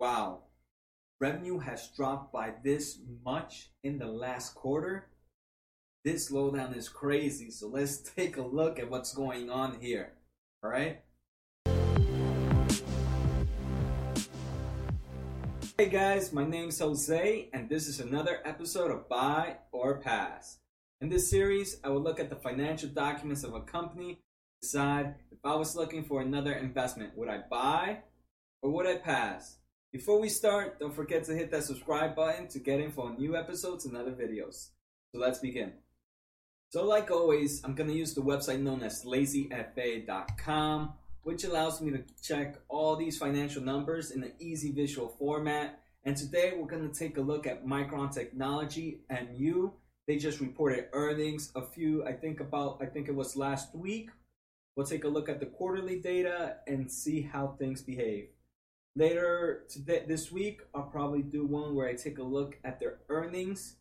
Wow. Revenue has dropped by this much in the last quarter. This slowdown is crazy. So let's take a look at what's going on here. All right. Hey guys, my name's Jose, and this is another episode of Buy or Pass. In this series, I will look at the financial documents of a company, decide if I was looking for another investment, would I buy or would I pass? Before we start, don't forget to hit that subscribe button to get info on new episodes and other videos. So let's begin. So, like always, I'm going to use the website known as lazyfa.com which allows me to check all these financial numbers in an easy visual format. And today we're going to take a look at Micron Technology MU. They just reported earnings a few, I think about, I think it was last week. We'll take a look at the quarterly data and see how things behave. Later today, this week, I'll probably do one where I take a look at their earnings,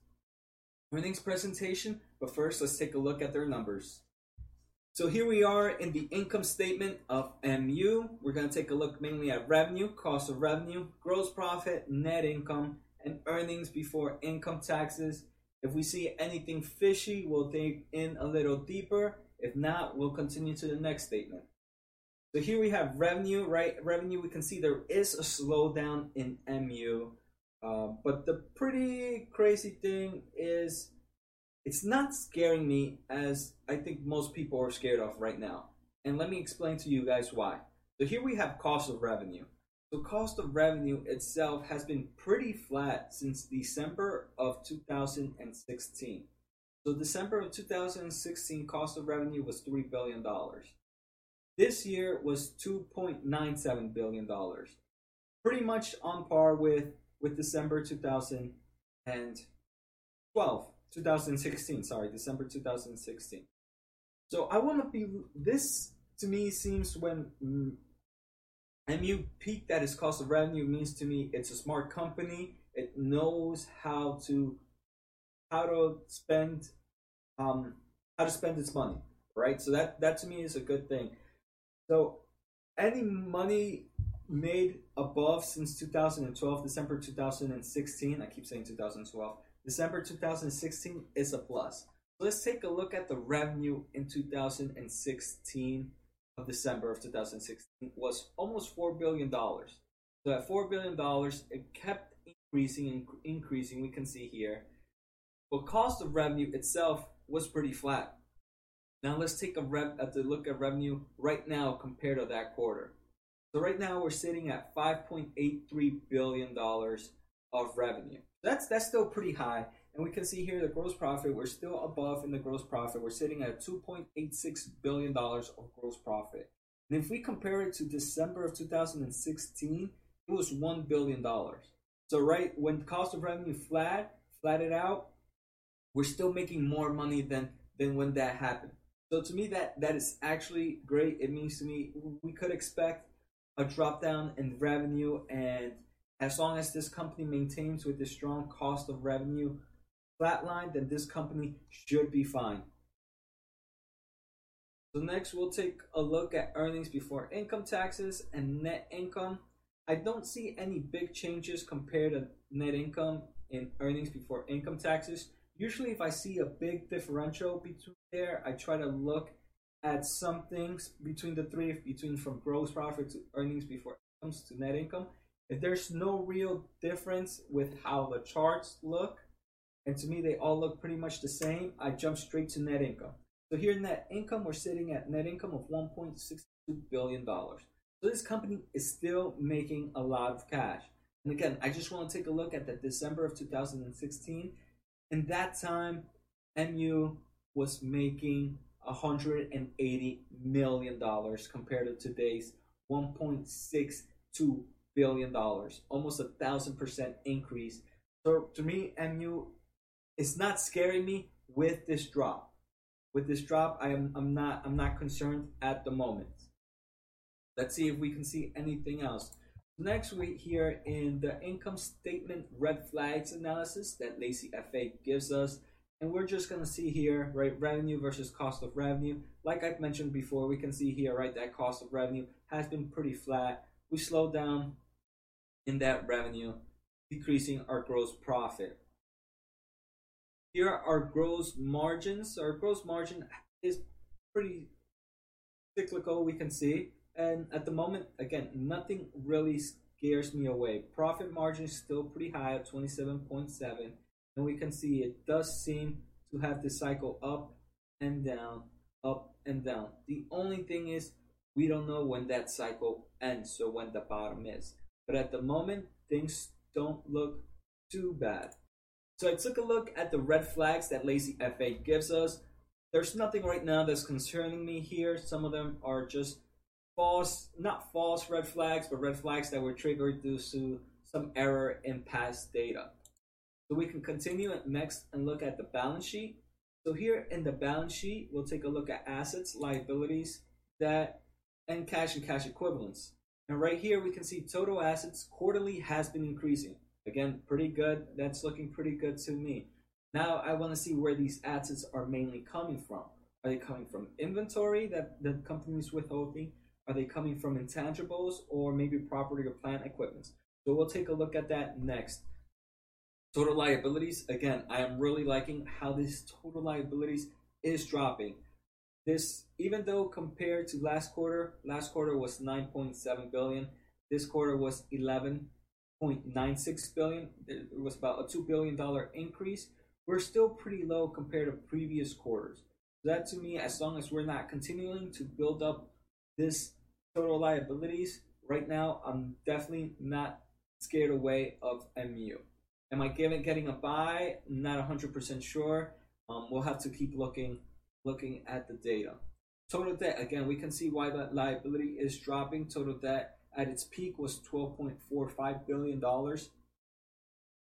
earnings presentation. But first, let's take a look at their numbers. So here we are in the income statement of MU. We're going to take a look mainly at revenue, cost of revenue, gross profit, net income, and earnings before income taxes. If we see anything fishy, we'll dig in a little deeper. If not, we'll continue to the next statement. So here we have revenue, right? Revenue, we can see there is a slowdown in MU. Uh, but the pretty crazy thing is it's not scaring me as I think most people are scared of right now. And let me explain to you guys why. So here we have cost of revenue. So cost of revenue itself has been pretty flat since December of 2016. So December of 2016 cost of revenue was 3 billion dollars. This year was 2.97 billion dollars. Pretty much on par with with December 2012. 2016, sorry, December 2016. So I want to be, this to me seems when MU peaked at its cost of revenue means to me it's a smart company. It knows how to, how to spend, um, how to spend its money, right? So that, that to me is a good thing. So any money made above since 2012, December 2016, I keep saying 2012, December 2016 is a plus. Let's take a look at the revenue in 2016 of December of 2016 was almost $4 billion. So at $4 billion, it kept increasing and increasing, we can see here. But cost of revenue itself was pretty flat. Now let's take a rev look at revenue right now compared to that quarter. So right now we're sitting at 5.83 billion dollars of revenue. That's that's still pretty high. And we can see here the gross profit, we're still above in the gross profit. We're sitting at $2.86 billion of gross profit. And if we compare it to December of 2016, it was $1 billion. So right when cost of revenue flat, flatted out, we're still making more money than than when that happened. So to me that that is actually great. It means to me we could expect a drop down in revenue and as long as this company maintains with the strong cost of revenue flatline, then this company should be fine. So next we'll take a look at earnings before income taxes and net income. I don't see any big changes compared to net income in earnings before income taxes. Usually if I see a big differential between there, I try to look at some things between the three, between from gross profit to earnings before incomes to net income. If there's no real difference with how the charts look, and to me they all look pretty much the same, I jump straight to net income. So here in net income, we're sitting at net income of $1.62 billion. So this company is still making a lot of cash. And again, I just want to take a look at the December of 2016. In that time, MU was making 180 million dollars compared to today's 1.62 billion dollars, almost a thousand percent increase. So to me, MU is not scaring me with this drop. With this drop, I am I'm not I'm not concerned at the moment. Let's see if we can see anything else. Next, we here in the income statement red flags analysis that Lazy FA gives us. And we're just going to see here, right, revenue versus cost of revenue. Like I've mentioned before, we can see here, right, that cost of revenue has been pretty flat. We slowed down in that revenue, decreasing our gross profit. Here our gross margins. Our gross margin is pretty cyclical, we can see. And at the moment, again, nothing really scares me away. Profit margin is still pretty high at 27.7. And we can see it does seem to have the cycle up and down, up and down. The only thing is we don't know when that cycle ends, so when the bottom is. But at the moment, things don't look too bad. So I took a look at the red flags that Lazy FA gives us. There's nothing right now that's concerning me here. Some of them are just false, not false red flags, but red flags that were triggered due to some error in past data. So we can continue next and look at the balance sheet. So here in the balance sheet, we'll take a look at assets, liabilities, debt, and cash and cash equivalents. And right here, we can see total assets quarterly has been increasing. Again, pretty good. That's looking pretty good to me. Now I want to see where these assets are mainly coming from. Are they coming from inventory that the company is withholding? Are they coming from intangibles or maybe property or plant equipment? So we'll take a look at that next. Total liabilities, again, I am really liking how this total liabilities is dropping. This, even though compared to last quarter, last quarter was 9.7 billion, this quarter was 11.96 billion. It was about a $2 billion increase. We're still pretty low compared to previous quarters. That to me, as long as we're not continuing to build up this total liabilities, right now, I'm definitely not scared away of MU. Am I getting getting a buy? Not 100% sure. Um, we'll have to keep looking looking at the data. Total debt again, we can see why that liability is dropping. Total debt at its peak was 12.45 billion dollars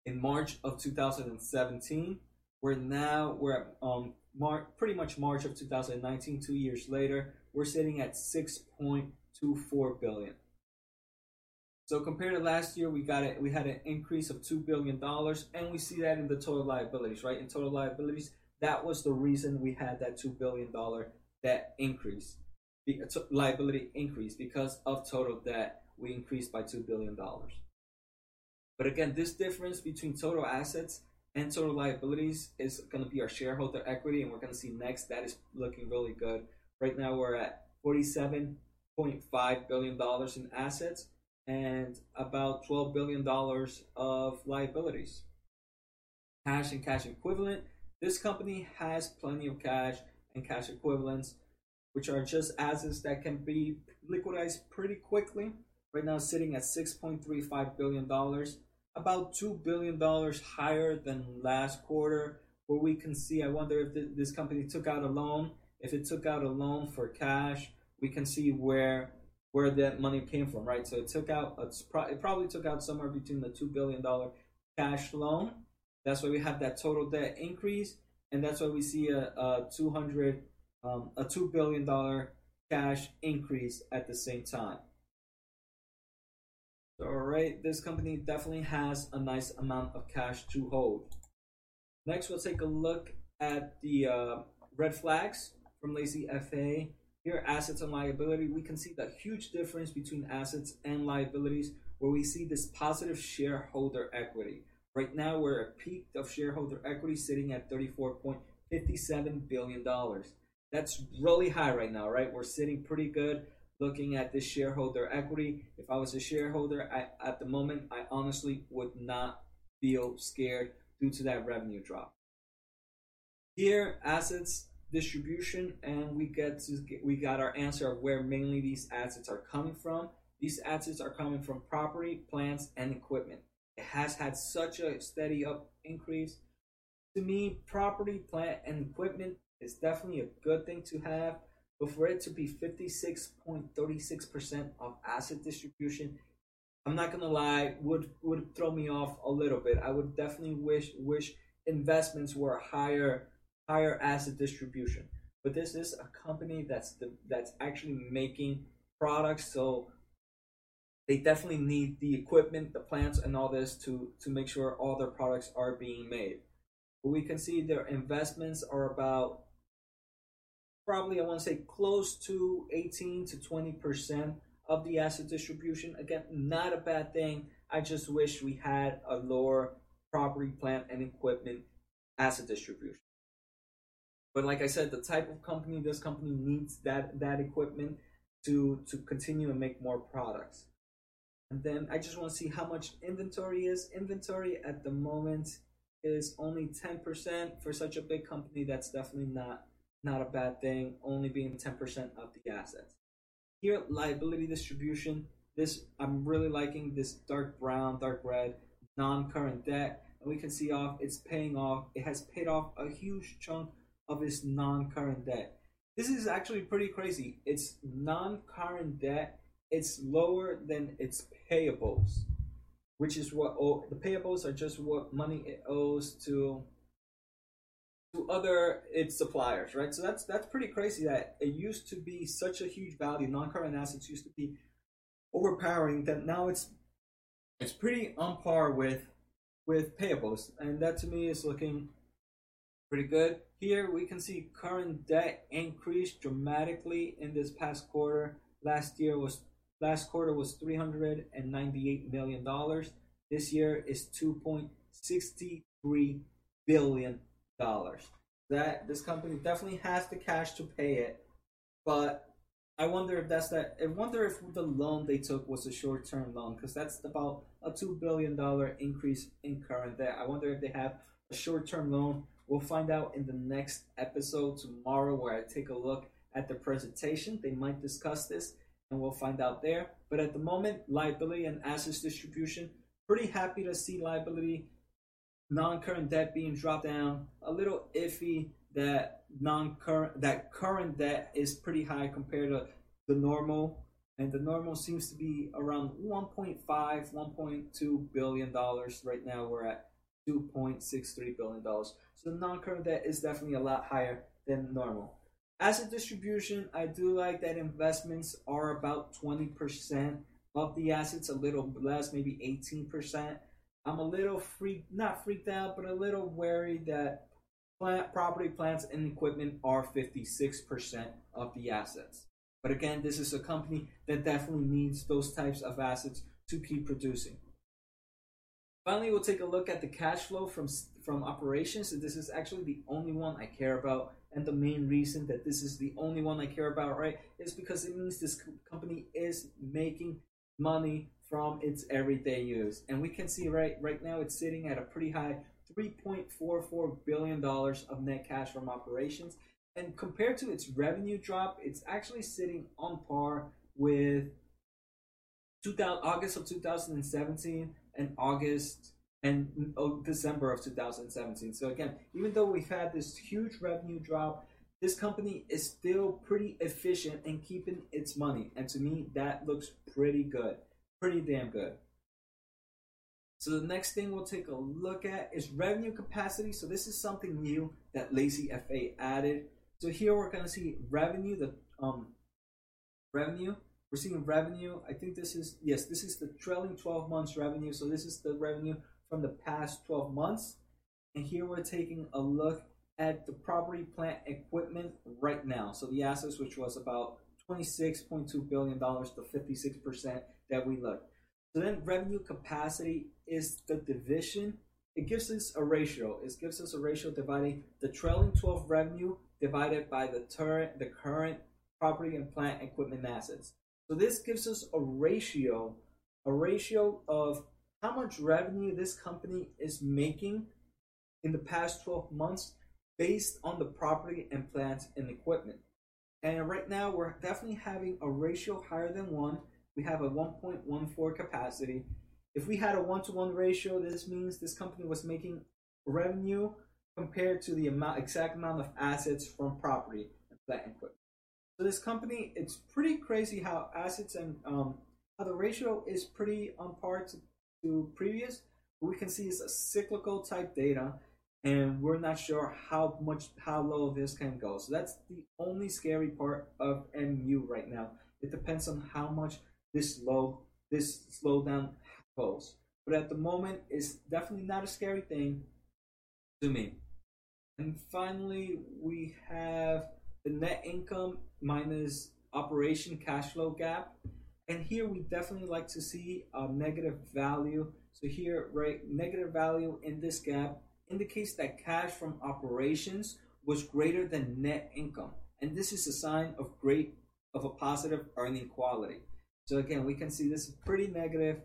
in March of 2017. We're now we're at um, Mar- pretty much March of 2019. Two years later, we're sitting at 6.24 billion. So compared to last year, we got it. We had an increase of two billion dollars, and we see that in the total liabilities, right? In total liabilities, that was the reason we had that two billion dollar debt increase, the liability increase because of total debt. We increased by two billion dollars. But again, this difference between total assets and total liabilities is going to be our shareholder equity, and we're going to see next that is looking really good. Right now, we're at forty-seven point five billion dollars in assets and about $12 billion of liabilities. Cash and cash equivalent. This company has plenty of cash and cash equivalents, which are just assets that can be liquidized pretty quickly. Right now, sitting at $6.35 billion, about $2 billion higher than last quarter, where we can see. I wonder if this company took out a loan. If it took out a loan for cash, we can see where where that money came from, right? So it took out, it probably took out somewhere between the two billion dollar cash loan. That's why we have that total debt increase, and that's why we see a, a two hundred, um, a two billion dollar cash increase at the same time. So, all right, this company definitely has a nice amount of cash to hold. Next, we'll take a look at the uh, red flags from Lazy FA here, assets and liability, we can see the huge difference between assets and liabilities where we see this positive shareholder equity. Right now, we're at peak of shareholder equity sitting at $34.57 billion. That's really high right now, right? We're sitting pretty good looking at this shareholder equity. If I was a shareholder I, at the moment, I honestly would not feel scared due to that revenue drop. Here, assets distribution and we get to we got our answer of where mainly these assets are coming from. These assets are coming from property, plants, and equipment. It has had such a steady up increase. To me, property, plant, and equipment is definitely a good thing to have, but for it to be 56.36% of asset distribution, I'm not gonna lie, would would throw me off a little bit. I would definitely wish wish investments were higher higher asset distribution. But this is a company that's the, that's actually making products, so they definitely need the equipment, the plants, and all this to to make sure all their products are being made. But we can see their investments are about probably I want to say close to 18 to 20 percent of the asset distribution. Again, not a bad thing. I just wish we had a lower property, plant, and equipment asset distribution. But like I said, the type of company this company needs that that equipment to to continue and make more products. And then I just want to see how much inventory is. Inventory at the moment is only 10% for such a big company. That's definitely not not a bad thing, only being 10% of the assets. Here, liability distribution. This I'm really liking this dark brown, dark red, non-current debt. And we can see off it's paying off. It has paid off a huge chunk of its non-current debt. This is actually pretty crazy. It's non-current debt. It's lower than its payables, which is what oh, the payables are just what money it owes to to other its suppliers, right? So that's that's pretty crazy that it used to be such a huge value. Non-current assets used to be overpowering that now it's it's pretty on par with with payables, and that to me is looking pretty good. Here we can see current debt increased dramatically in this past quarter. Last year was last quarter was 398 million dollars. This year is 2.63 billion dollars. That this company definitely has the cash to pay it, but I wonder if that's that. I wonder if the loan they took was a short-term loan because that's about a two billion dollar increase in current debt. I wonder if they have a short-term loan. We'll find out in the next episode tomorrow, where I take a look at the presentation. They might discuss this, and we'll find out there. But at the moment, liability and assets distribution. Pretty happy to see liability non-current debt being dropped down. A little iffy that non-current that current debt is pretty high compared to the normal, and the normal seems to be around 1.5, 1.2 billion dollars. Right now, we're at 2.63 billion dollars. So the non-current debt is definitely a lot higher than normal. Asset distribution, I do like that investments are about 20% of the assets, a little less, maybe 18%. I'm a little freaked, not freaked out, but a little wary that plant, property, plants, and equipment are 56% of the assets. But again, this is a company that definitely needs those types of assets to keep producing. Finally, we'll take a look at the cash flow from from operations. This is actually the only one I care about, and the main reason that this is the only one I care about, right, is because it means this company is making money from its everyday use. And we can see right right now it's sitting at a pretty high 3.44 billion dollars of net cash from operations. And compared to its revenue drop, it's actually sitting on par with 2000, August of 2017 and August and oh, December of 2017. So again, even though we've had this huge revenue drop, this company is still pretty efficient in keeping its money. And to me, that looks pretty good pretty damn good. So the next thing we'll take a look at is revenue capacity. So this is something new that Lazy FA added. So here we're going to see revenue, the um revenue. We're seeing revenue. I think this is yes, this is the trailing 12 months revenue. So this is the revenue from the past 12 months. And here we're taking a look at the property, plant, equipment right now. So the assets, which was about $26.2 billion to 56% that we look. So then revenue capacity is the division. It gives us a ratio. It gives us a ratio dividing the trailing 12 revenue divided by the, ter- the current property and plant equipment assets. So this gives us a ratio, a ratio of how much revenue this company is making in the past 12 months based on the property and plants and equipment. And right now we're definitely having a ratio higher than one we have a 1.14 capacity. If we had a one to one ratio, this means this company was making revenue compared to the amount exact amount of assets from property and plant and equipment. So this company, it's pretty crazy how assets and um, how the ratio is pretty on par to, to previous. What we can see is a cyclical type data, and we're not sure how much how low this can go. So that's the only scary part of MU right now. It depends on how much this low this slowdown goes. But at the moment, it's definitely not a scary thing to me. And finally, we have the net income minus operation cash flow gap. And here we definitely like to see a negative value. So here, right, negative value in this gap indicates that cash from operations was greater than net income. And this is a sign of great of a positive earning quality. So again, we can see this is pretty negative.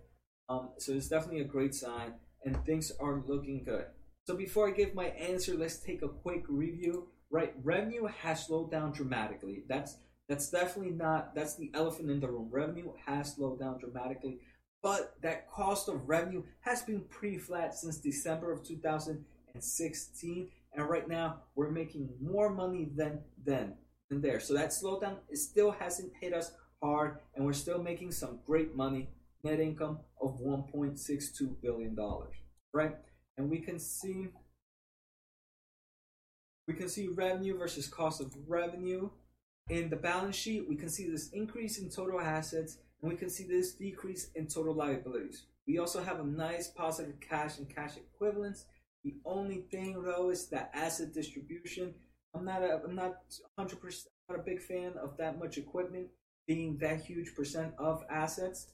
Um, so it's definitely a great sign, and things are looking good. So before I give my answer, let's take a quick review. Right, revenue has slowed down dramatically. That's that's definitely not that's the elephant in the room. Revenue has slowed down dramatically, but that cost of revenue has been pretty flat since December of 2016, and right now we're making more money than then than there. So that slowdown it still hasn't hit us hard, and we're still making some great money. Net income of 1.62 billion dollars, right? And we can see we can see revenue versus cost of revenue. In the balance sheet, we can see this increase in total assets and we can see this decrease in total liabilities. We also have a nice positive cash and cash equivalents. The only thing though is that asset distribution. I'm not a, I'm not 100% not a big fan of that much equipment being that huge percent of assets.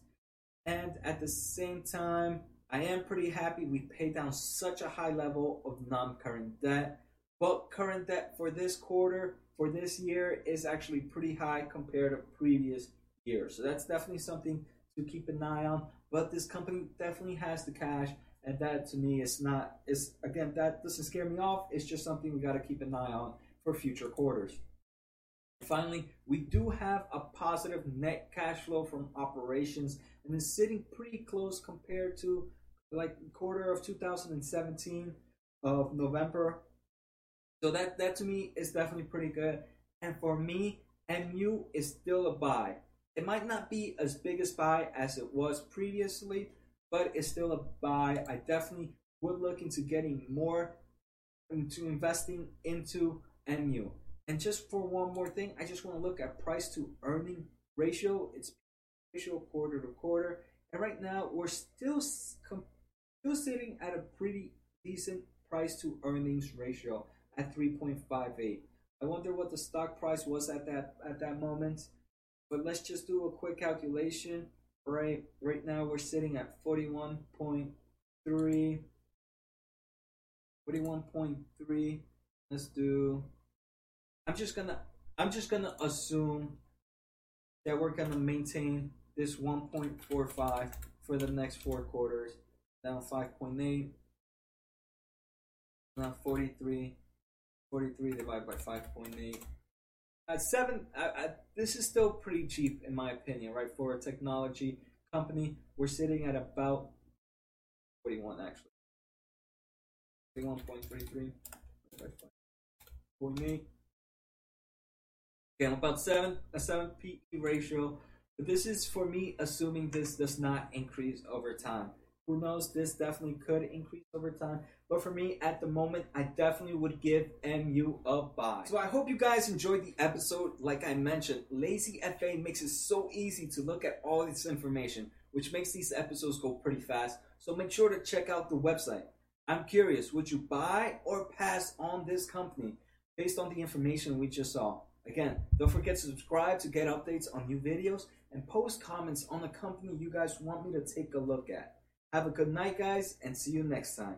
And at the same time, I am pretty happy we paid down such a high level of non-current debt. But current debt for this quarter, for this year, is actually pretty high compared to previous years. So that's definitely something to keep an eye on. But this company definitely has the cash, and that to me is not is again that doesn't scare me off. It's just something we got to keep an eye on for future quarters. Finally, we do have a positive net cash flow from operations and is sitting pretty close compared to like quarter of 2017 of November. So that that to me is definitely pretty good. And for me, MU is still a buy. It might not be as big a buy as it was previously, but it's still a buy. I definitely would look into getting more into investing into MU. And just for one more thing, I just want to look at price to earning ratio. It's ratio quarter to quarter, and right now we're still still sitting at a pretty decent price to earnings ratio at 3.58. I wonder what the stock price was at that at that moment. But let's just do a quick calculation. Right, right now we're sitting at 41.3. 41.3. Let's do I'm just gonna I'm just gonna assume that we're gonna maintain this 1.45 for the next four quarters. Down 5.8. Now 43. 43 divided by 5.8. At seven, I, I, this is still pretty cheap in my opinion, right? For a technology company, we're sitting at about 41 actually. 41.33 0.8. Okay, about seven a seven PE ratio. But this is for me assuming this does not increase over time. Who knows? This definitely could increase over time. But for me, at the moment, I definitely would give MU a buy. So I hope you guys enjoyed the episode. Like I mentioned, Lazy FA makes it so easy to look at all this information, which makes these episodes go pretty fast. So make sure to check out the website. I'm curious, would you buy or pass on this company based on the information we just saw? Again, don't forget to subscribe to get updates on new videos and post comments on the company you guys want me to take a look at. Have a good night, guys, and see you next time.